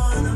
wanna